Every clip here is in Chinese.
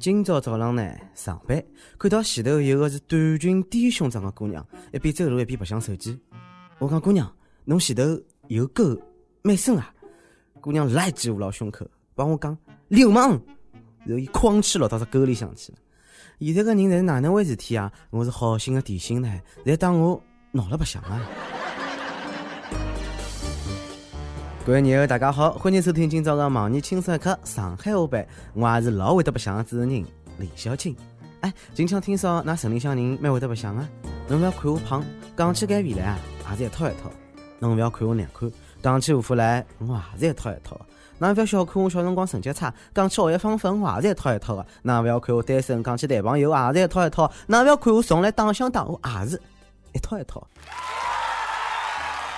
今朝早浪呢上班，看到前头有个是短裙低胸装个姑娘，一边走路一边白相手机。我讲姑娘，侬前头有沟蛮深啊！姑娘来记捂牢胸口，帮我讲流氓，然后伊哐气落到只沟里向去了。现在个人侪是哪能回事体啊？我是好心的提醒呢，侪当我闹了白相啊！各位朋友，大家好，欢迎收听今朝的盲人轻松一刻上海话版，我也是老会得白相的主持人李小青。哎，近腔听说那城里向人蛮会得白相啊！侬勿要看我胖，讲起减肥来啊，也是一套一套。侬勿要看我难看，讲起护肤来，我也是一套一套。侬勿要小看我小辰光成绩差，讲起学习方法，我也是一套一套的。侬勿要看我单身，讲起谈朋友也是一套一套。侬勿要看我从来打相打，我也是一套一套。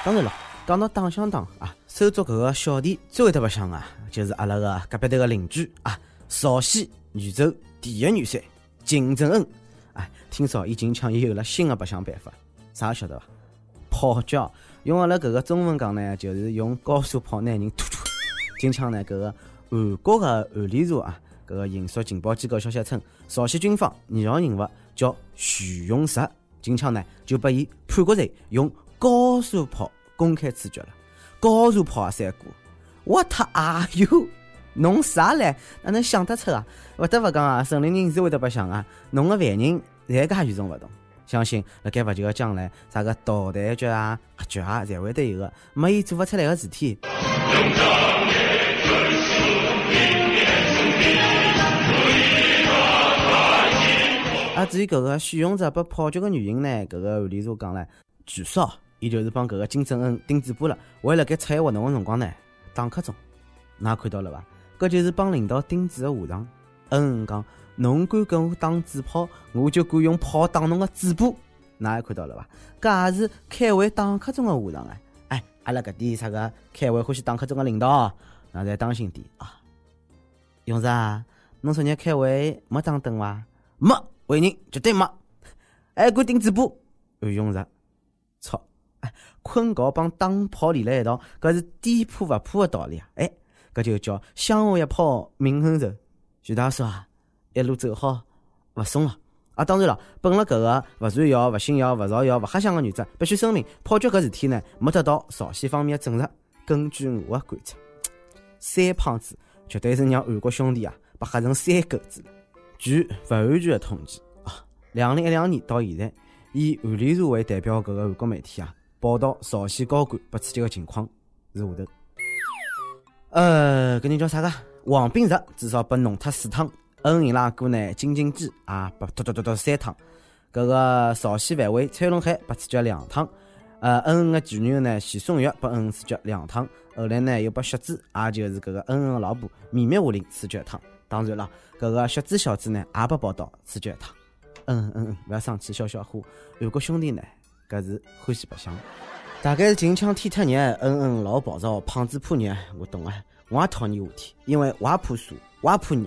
当然了。讲到打相打啊，收足搿个小弟最会得白相啊，就是阿拉个隔壁头个邻居啊，朝鲜宇宙第一女帅金正恩。哎，听说伊近腔又有了新的白相办法，啥晓得伐？泡脚，用阿拉搿个中文讲呢，就是用高速炮拿人突突。近腔呢，搿个韩国个韩联社啊，搿个引述情报机构消息称，朝鲜军方二号人物叫徐永石，近腔呢就把伊判国罪用高速炮。公开处决了，高速跑啊三哥，what are you？侬啥嘞？哪能想得出啊？勿得勿讲啊，城里人是会得白相啊，侬个犯人侪介与众勿同。相信辣盖勿久个将来，啥个导弹局啊、核局啊，侪会得有个，没伊做勿出来个事体。啊，至于搿个许永泽被炮决个原因呢？搿个案例所讲唻，据说。伊就是帮搿个金正恩顶嘴巴了，为了该出活动个辰光呢，打瞌钟，㑚看到了伐？搿就是帮领导顶嘴个下场。恩讲，侬敢跟我打嘴炮，我就敢用炮打侬个嘴巴。㑚也看到了伐？搿也是开会打瞌钟个下场啊！哎，阿拉搿点啥个开会欢喜打瞌钟个领导，㑚侪当心点啊！勇士啊，侬昨日开会没打灯伐？没，为人绝对没。还敢顶嘴巴？韩勇士，操！哎，困觉帮打炮连辣一道，搿是颠扑勿破的道理啊！哎，搿就叫相互一炮泯恩仇。徐大叔啊，一路走好，勿送了。啊，当然了，本了搿个勿传谣、勿信谣、勿造谣、勿瞎想个原则，必须声明，炮决搿事体呢，没得到朝鲜方面的证实。根据我的观察，三胖子绝对是让韩国兄弟啊，被吓成三狗子了。据勿完全的统计啊，两零一两年到现在，以韩联社为代表搿个韩国媒体啊。报道朝鲜高官被刺激的情况是下头。呃，搿人叫啥个？王炳石至少被弄脱四趟，恩伊拉哥呢？金金基啊，被突突突突三趟。搿个朝鲜范围崔龙海被刺激两趟。呃，恩恩的前女呢？徐松玉被恩恩刺激两趟。后来呢，又被雪子，也就是搿个恩恩的老婆秘密武林刺激一趟。当然了，搿个雪子小子呢，也被报道刺激一趟。嗯嗯嗯，勿要生气，笑笑话。韩国兄弟呢？搿是欢喜白相，大概是近腔天太热，嗯嗯老暴躁，胖子怕热，我懂啊，我也讨厌夏天，因为我也怕暑，我也怕热。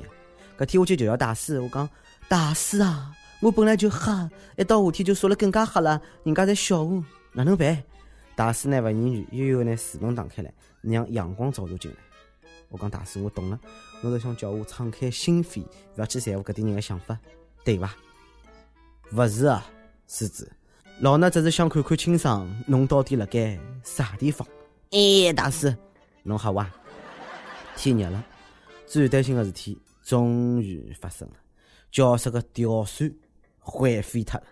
搿天我去求要大师，我讲大师啊，我本来就黑，一到夏天就晒了更加黑了，人家在笑我，哪能办？大师呢勿言语，悠悠拿树洞打开来，让阳光照入进来。我讲大师，我懂了，侬是想叫我敞开心扉，勿要去在乎搿点人的想法，对伐？勿是啊，师子。老衲只是想看看清爽，侬到底辣盖啥地方？哎，大师，侬好哇！天热了，最担心的事体终于发生了，教室个吊扇坏飞脱了。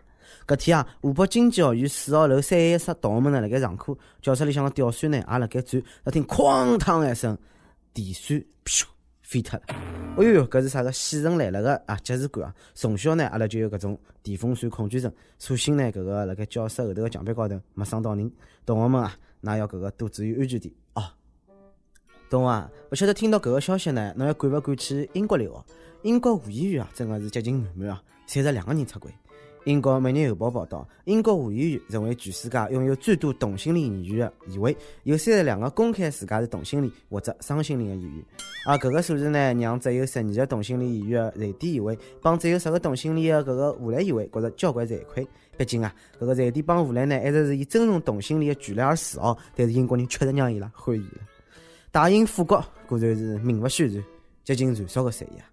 搿天啊，湖北经济学院四号楼三一室同学们呢辣盖上课，教室里向个吊扇呢也辣盖转，只听哐当一声，电扇咻飞脱了。哎哟，搿是啥个死神来了个啊！即视感啊！从小呢，阿拉就有搿种电风扇恐惧症。所幸呢，搿个辣盖教室后头个墙壁高头没伤到人。同学们啊，㑚要搿个多注意安全点哦。同学啊，勿晓得听到搿个消息呢，侬还敢勿敢去英国留学？英国护医院啊，真个是激情满满啊！三十两个人出轨。英国《每日邮报》报道，英国护医院成为全世界拥有最多同性恋演员的议会，有三十两个公开自家是同性恋或者双性恋的演员。而搿个数字呢，让只有十二个同性恋演员的瑞典议会，帮只有十个同性恋的搿个荷兰议会，觉着交关惭愧。毕竟啊，搿个瑞典帮荷兰呢，一直是以尊重同性恋的权利而自豪，但是英国人确实让伊拉欢喜了。大英富国果然是名不虚传，接近传说的产业。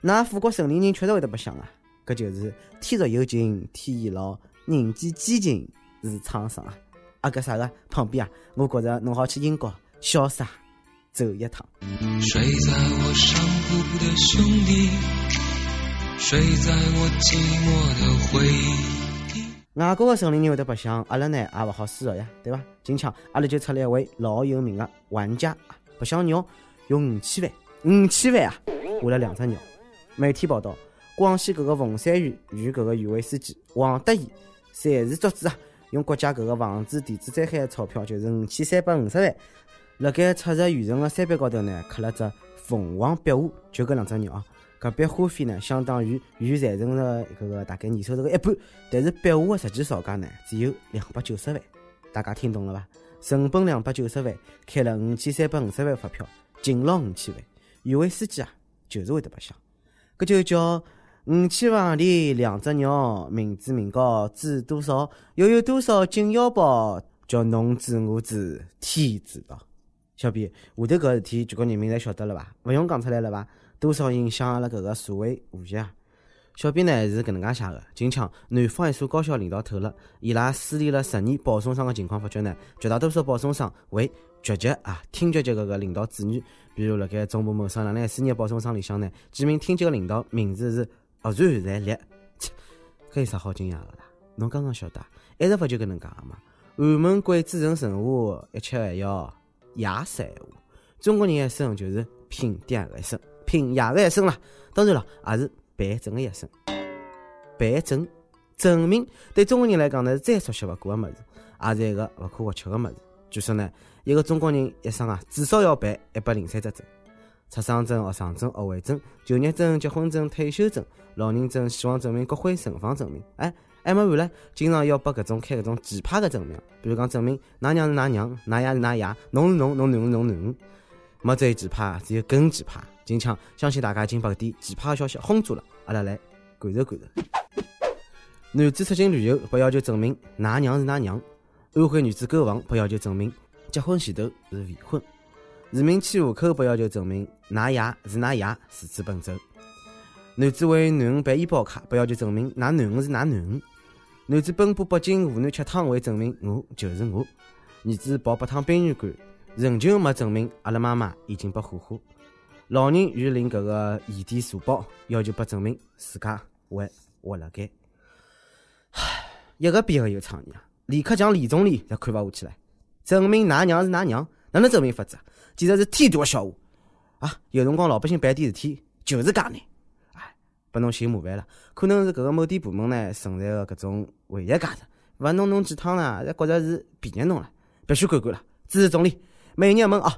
那富国城里人确实会得白相啊，搿就是天若有情天亦老，人间几情是沧桑啊！啊，搿啥个旁边啊，我觉着侬好去英国潇洒走一趟。睡在我上铺的兄弟，睡在我寂寞的回忆。外国的城里人会得白相，阿拉呢也勿好输个呀，对伐？今朝阿拉就出来一位老有名的玩家，白相鸟用五千万，五千万啊，换了两只鸟。媒体报道，广西搿个凤山县与搿个县委书记王德义擅自作主啊。用国家搿个防止地质灾害的钞票，就是五千三百五十万，辣盖赤石县城的山壁高头呢，刻了只凤凰壁画，就搿两只鸟。搿笔花费呢，相当于县财政的搿个大概年收入的一半，但是壁画的实际造价呢，只有两百九十万。大家听懂了伐？成本两百九十万，开了五千三百五十万发票，净捞五千万。县委书记啊，就是会得白相，搿就叫。五千房里两只鸟，名字名高知多少？又有多少紧腰包？叫侬知我知，天知道。小编，下头搿事体全国人民侪晓得了伐？勿用讲出来了伐？多少影响阿拉搿个社会和谐啊！小编呢是搿能介写个：近腔，南方一所高校领导透露，伊拉 xử 理了十年保送生个情况，发觉呢，绝大多数保送生为局级啊、厅级级搿个领导子女。比如辣盖中部某省两两四年保送生里向呢，几名厅级个领导名字是。愕然在列，切，搿有啥好惊讶个啦？侬刚刚晓得，一直勿就搿能介个嘛？寒门贵子成神话，一切还要野山话。中国人一生就是拼爹个一生，拼爷个一生啦。当然了，也是办证个一生。办证证明对中国人来讲呢，是再熟悉勿过个物事，也是一个勿可或缺个物事。据说呢，一个中国人一生啊，至少要办一百零三只证。出生证、学生证、学位证、就业证、结婚证、退休证、老人证、死亡证明、骨灰存放证明。哎，还没完嘞，经常要拨搿种开搿种奇葩个证明，比如讲证明㑚娘是㑚娘，㑚爷是㑚爷，侬是侬，侬囡是侬囡。没最奇葩，只有更奇葩。今抢，相信大家已经把搿点奇葩个消息轰住了，阿拉来感受感受。男子出境旅游不要求证明㑚娘是㑚娘，安徽女子购房不要求证明结婚前头是未婚。市民迁户口不要求证明㑚爷是㑚爷，如此奔走。男子为囡恩办医保卡，不要求证明㑚囡恩是㑚囡恩。男子奔波北京湖南吃汤，为证明我就是我。儿子跑八趟殡仪馆，仍旧没证明阿拉妈妈已经被火化。老人欲领搿个异地社保，要求被证明自家还活辣盖。唉一个比一个有创意啊！李克强、李总理侪看勿下去了，证明㑚娘是㑚娘，哪能证明法子？简直是天大的笑话啊！有辰光老百姓办点事体就是介难，哎，拨侬寻麻烦了。可能是搿个某点部门呢存在个搿种违约价值，勿弄侬几趟呢，侪觉着是便宜侬了，必须管管了。支持总理，每日问啊，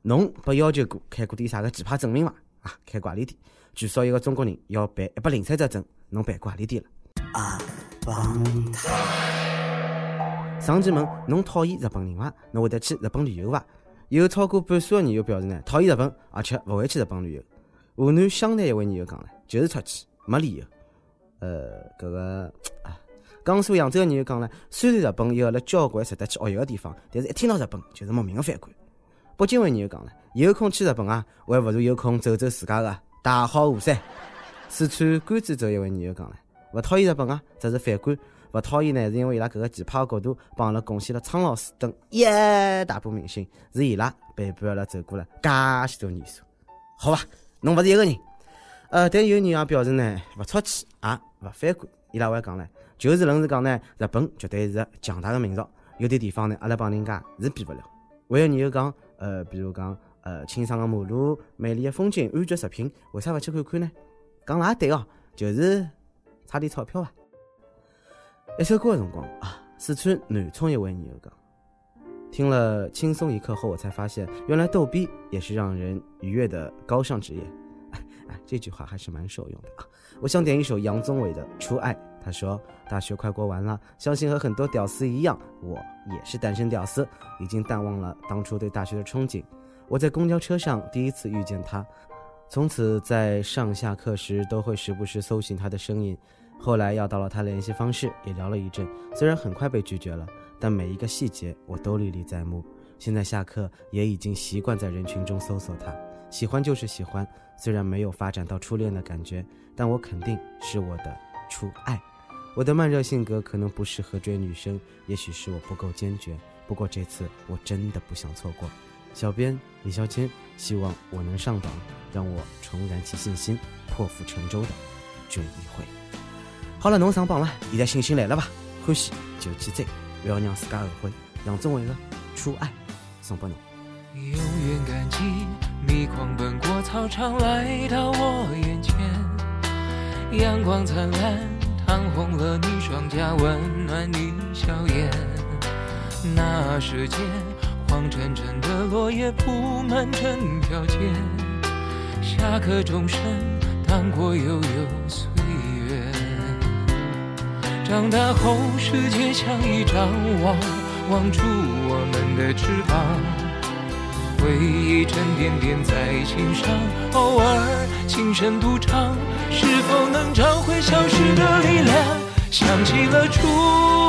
侬被要求过开过点啥个奇葩证明伐？啊，开过何里点？据说一个中国人要办一百零三只证，侬办过何里点了？啊，帮他。上期问侬讨厌日本人伐？侬会得去日本旅游伐？有超过半数的网友表示呢，讨厌日本，而且勿会去日本旅游。湖南湘潭一位网友讲了，就是出去，没理由。呃，搿个啊，江苏扬州的网友讲了，虽然日本有了交关值得去遨游的地方，但是一听到日本就是莫名的反感。北京位网友讲了，有空去日本啊，还不如有空走走自家的大好河山。四川甘孜州一位网友讲了，勿讨厌日本啊，只是反感。勿讨厌呢，是因为伊拉搿个奇葩角度帮阿拉贡献了苍老师等一大波明星，是伊拉陪伴阿拉走过了介许多年数。好伐，侬勿是一个人。呃，但有人也表示呢，勿出去也勿反感。伊拉还讲唻，就是论是讲呢，日本绝对是强大的民族，有点地方呢，阿拉帮人家是比勿了。还有人又讲，呃，比如讲，呃，清爽的马路、美丽的风景、安全食品，为啥勿去看看呢？讲了也对哦，就是差点钞票伐。一首歌的辰光啊，四川南充一位女友讲，听了轻松一刻后，我才发现原来逗逼也是让人愉悦的高尚职业。哎，这句话还是蛮受用的啊！我想点一首杨宗纬的《初爱》。他说：“大学快过完了，相信和很多屌丝一样，我也是单身屌丝，已经淡忘了当初对大学的憧憬。我在公交车上第一次遇见他，从此在上下课时都会时不时搜寻他的声音。”后来要到了他联系方式，也聊了一阵。虽然很快被拒绝了，但每一个细节我都历历在目。现在下课也已经习惯在人群中搜索他。喜欢就是喜欢，虽然没有发展到初恋的感觉，但我肯定是我的初爱。我的慢热性格可能不适合追女生，也许是我不够坚决。不过这次我真的不想错过。小编李小谦，希望我能上榜，让我重燃起信心，破釜沉舟的追一回。好了，侬上榜了，现在信心来了吧？欢喜就去追，不要让自家后悔。杨宗纬的初爱送给侬。永远感激你狂奔过操场来到我眼前，阳光灿烂，烫红了你双颊，温暖你笑颜。那时间。黄澄澄的落叶铺满整条街，下课钟声荡过悠悠岁。长大后，世界像一张网，网住我们的翅膀。回忆沉甸甸在心上，偶尔轻声独唱，是否能找回消失的力量？想起了初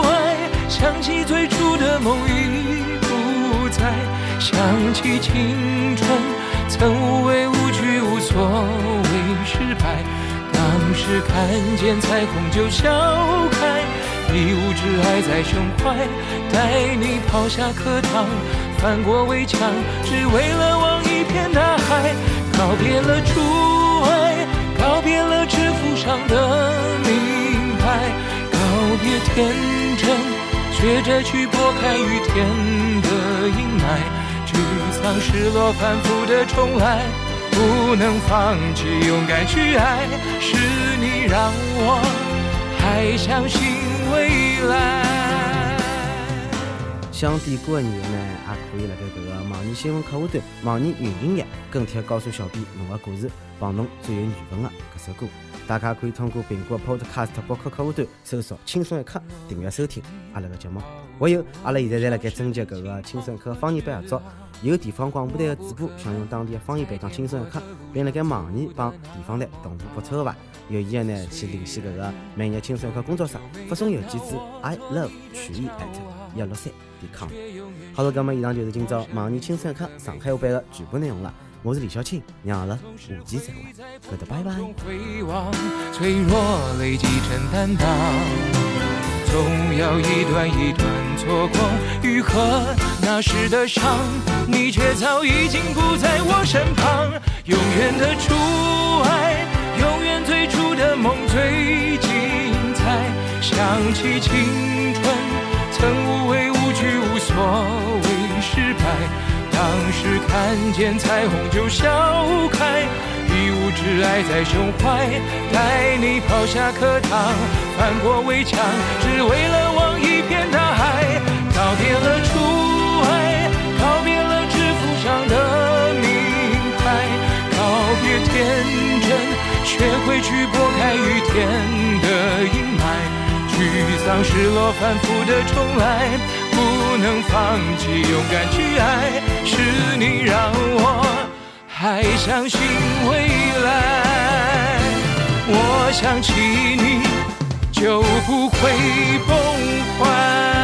爱，想起最初的梦已不。在想起青春，曾无畏无惧，无所谓失败。当时看见彩虹就笑开，一无挚爱在胸怀。带你跑下课堂，翻过围墙，只为了望一片大海。告别了初爱，告别了制服上的名牌，告别天真。学着去拨开雨天的阴霾，沮丧、失落、反复的重来，不能放弃，勇敢去爱，是你让我还相信未来。想点歌的人呢，也可以辣盖搿个网易新闻客户端、网易云音乐跟帖告诉小编侬的故事，帮侬最有缘分的搿首歌。大家可以通过苹果 Podcast 博客客户端搜索“轻松一刻”订阅收听阿拉个节目。还有，阿拉现在在辣盖征集搿个“轻松一刻”方言版合作，有地方广播台的主播想用当地的方言版讲“轻松一刻”，并辣盖网易帮地方台同步播出的话，有意的呢去联系搿个“每日轻松一刻”工作室，发送邮件至 i love 曲艺 at 一六三点 com。好了，搿么以上就是今朝网易“轻松一刻”上海话版的全部内容了。我是李小青，让阿拉下期再会，哥的拜拜。总要一段一段错过，愈合那时的伤，你却早已经不在我身旁。永远的初爱，永远最初的梦最精彩。想起青春，曾无畏无惧，无所谓失败。当时看见彩虹就笑开，一无挚爱在胸怀，带你跑下课堂，翻过围墙，只为了望一片大海。告别了初爱，告别了制服上的名牌，告别天真，学会去拨开雨天的阴霾。沮丧、失落、反复的重来。不能放弃，勇敢去爱，是你让我还相信未来。我想起你，就不会崩坏。